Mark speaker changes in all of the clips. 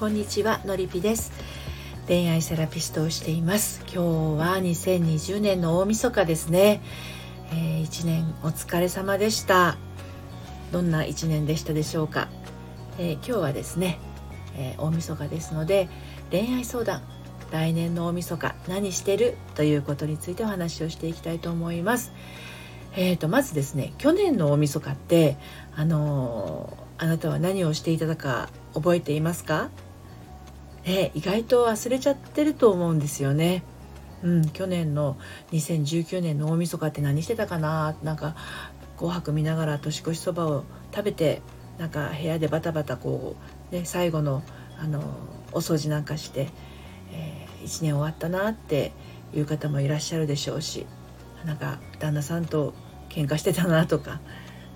Speaker 1: こんにちはのりぴです。恋愛セラピストをしています。今日は2020年の大晦日ですね、えー、1年お疲れ様でした。どんな1年でしたでしょうか、えー、今日はですね、えー、大晦日ですので恋愛相談。来年の大晦日何してる？ということについてお話をしていきたいと思います。えーと、まずですね去年の大晦日ってあのー、あなたは何をしていたか覚えていますか、え、意外と忘れちゃってると思うんですよね。うん、去年の2019年の大晦日って何してたかな？なんか紅白見ながら年越しそばを食べてなんか部屋でバタバタこう、ね、最後のあのお掃除なんかして、えー、1年終わったなっていう方もいらっしゃるでしょうしなんか旦那さんと喧嘩してたなとか、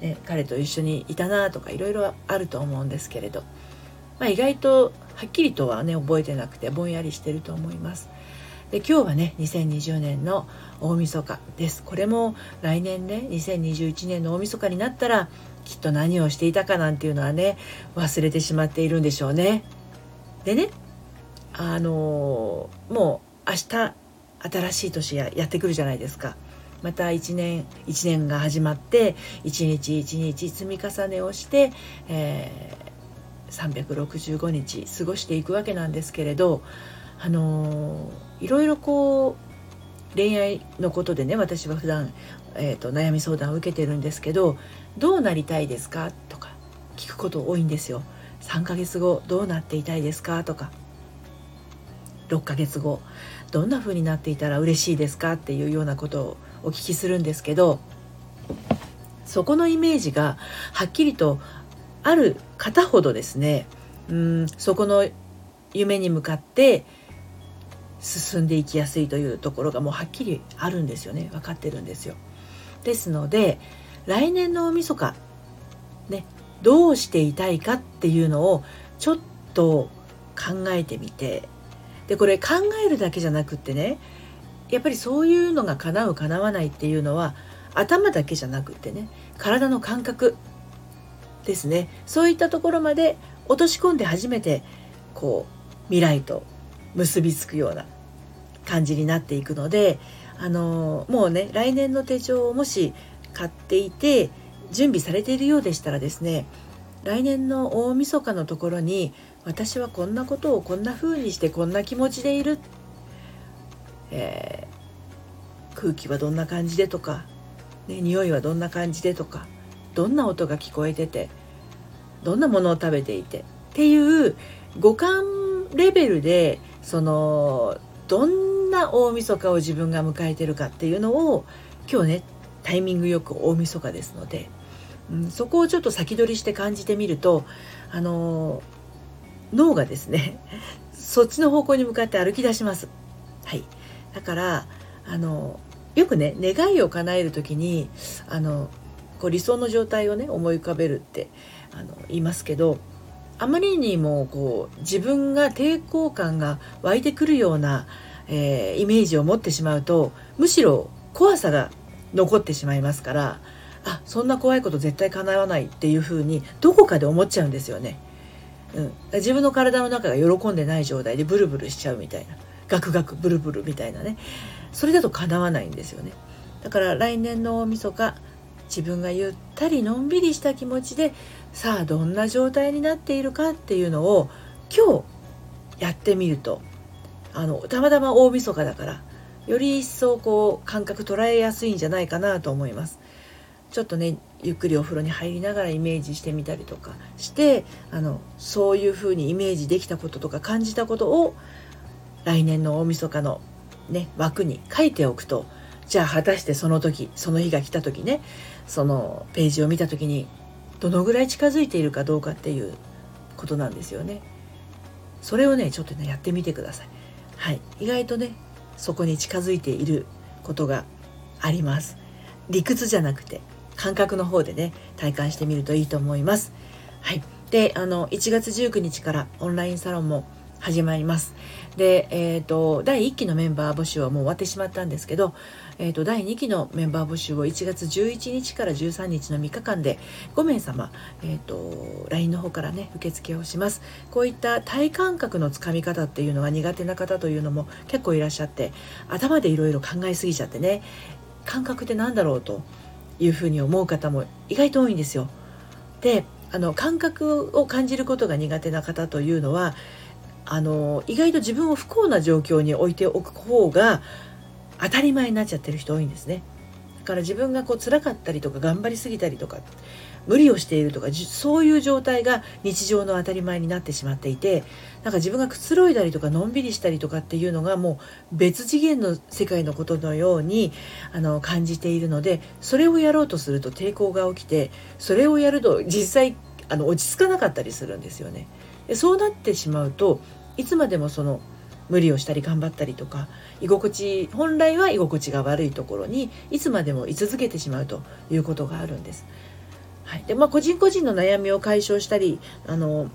Speaker 1: ね、彼と一緒にいたなとかいろいろあると思うんですけれど、まあ、意外とはっきりとはね覚えてなくてぼんやりしてると思います。で今日はね2020年の大晦日ですこれも来年ね2021年の大晦日になったらきっと何をしていたかなんていうのはね忘れてしまっているんでしょうね。でねあのもう明日新しい年ややってくるじゃないですか。また1年1年が始まって一日一日積み重ねをして、えー、365日過ごしていくわけなんですけれどあの、いろいろこう恋愛のことでね私は普段、えーと、悩み相談を受けてるんですけど「どうなりたいですか?」とか聞くこと多いんですよ。3ヶ月後どうなっていたいですか？とか6ヶ月後どんな風になっていたら嬉しいですか？っていうようなことをお聞きするんですけどそこのイメージがはっきりとある方ほどですねうんそこの夢に向かって進んでいきやすいというところがもうはっきりあるんですよね分かってるんですよ。ですので来年の大晦日ねどうしていたいかっていうのをちょっと考えてみてでこれ考えるだけじゃなくってねやっぱりそういうのが叶う叶わないっていうのは頭だけじゃなくってね体の感覚ですね。そういったところまで落とし込んで初めてこう未来と結びつくような感じになっていくのであのもうね来年の手帳をもし買っていて準備されているようでしたらですね来年の大晦日のところに私はこんなことをこんな風にしてこんな気持ちでいるえー、空気はどんな感じでとか、ね、匂いはどんな感じでとかどんな音が聞こえててどんなものを食べていてっていう五感レベルでそのどんな大晦日を自分が迎えてるかっていうのを今日ねタイミングよく大晦日ですので、うん、そこをちょっと先取りして感じてみるとあの脳がですね そっちの方向に向かって歩き出します。はい、だからあのよくね願いを叶える時にあのこう理想の状態をね思い浮かべるってあの言いますけどあまりにもこう自分が抵抗感が湧いてくるような、えー、イメージを持ってしまうとむしろ怖さが残ってしまいますからあそんな怖いこと絶対叶わないっていうふうにどこかで思っちゃうんですよね。うん、自分の体の中が喜んでない状態でブルブルしちゃうみたいな。ガクガクブルブルみたいなねそれだと叶わないんですよねだから来年の大晦日自分がゆったりのんびりした気持ちでさあどんな状態になっているかっていうのを今日やってみると。あのたまたま大晦日だからより一層こう感覚捉えやすいんじゃないかなと思います。ちょっとねゆっくりお風呂に入りながらイメージしてみたりとかしてあのそういうふうにイメージできたこととか感じたことを来年の大晦日のね枠に書いておくとじゃあ果たしてその時その日が来た時ねそのページを見た時にどのぐらい近づいているかどうかっていうことなんですよね。それをねちょっとねやってみてください。はい、意外とねそこに近づいていることがあります。理屈じゃなくて感覚の方でね体感してみるといいと思います。はい、であの1月19日からオンラインサロンも始まります。で、えーと、第1期のメンバー募集はもう終わってしまったんですけど、えーと、第2期のメンバー募集を1月11日から13日の3日間で5名様、えーと、LINE の方からね受付をしますこういった体感覚のつかみ方っていうのが苦手な方というのも結構いらっしゃって頭でいろいろ考えすぎちゃってね感覚って何だろうというふうに思う方も意外と多いんですよ。であの感覚を感じることが苦手な方というのはあの意外と自分を不幸な状況に置いておく方が当たり前になっちゃってる人多いんですね。だから自分がこう辛かったりとか頑張りすぎたりとか無理をしているとかそういう状態が日常の当たり前になってしまっていてなんか自分がくつろいだりとかのんびりしたりとかっていうのがもう別次元の世界のことのようにあの感じているのでそれをやろうとすると抵抗が起きてそれをやると実際あの落ち着かなかったりするんですよね。でそうなってしまうといつまでもその無理をしたり頑張ったりとか居心地本来は居心地が悪いところにいつまでも居続けてしまうということがあるんです。はいでまあ、個人個人の悩みを解消したりあの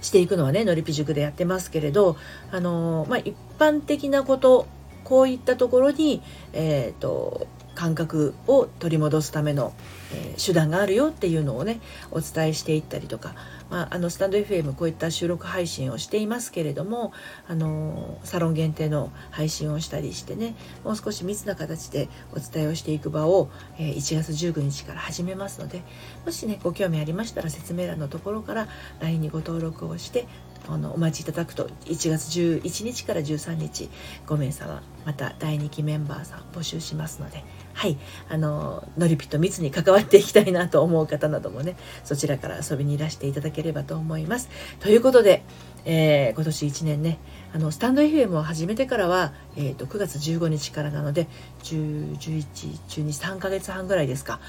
Speaker 1: していくのはねのりぴ塾でやってますけれどあの、まあ、一般的なことこういったところに、えーと感覚を取り戻すための、えー、手段があるよっていうのをねお伝えしていったりとか、まあ、あのスタンド FM こういった収録配信をしていますけれどもあのサロン限定の配信をしたりしてねもう少し密な形でお伝えをしていく場を、えー、1月19日から始めますのでもしねご興味ありましたら説明欄のところから LINE にご登録をしてあのお待ちいただくと1月11日から13日5名様また第2期メンバーさん募集しますのではいあののりぴと密に関わっていきたいなと思う方などもねそちらから遊びにいらしていただければと思います。ということで、えー、今年1年ねあのスタンド FM を始めてからは、えーと、9月15日からなので10、11、12、3ヶ月半ぐらいですか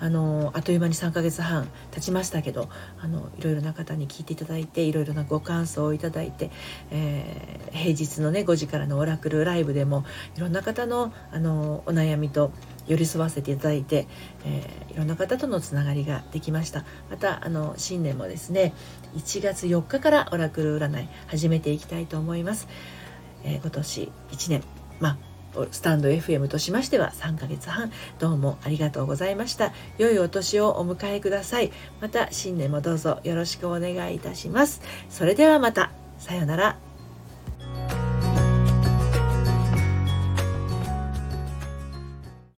Speaker 1: あのあっという間に3ヶ月半経ちましたけどあのいろいろな方に聞いていただいていろいろなご感想をいただいて、えー、平日のね5時からのオラクルライブでもいろんな方のあのお悩みと寄り添わせていただいて、えー、いろんな方とのつながりができました。またあの新年もですね1月4日からオラクル占い始めていきたいと思います、えー、今年1年まあスタンド FM としましては3ヶ月半どうもありがとうございました。良いお年をお迎えください。また新年もどうぞよろしくお願いいたします。それではまた。さようなら。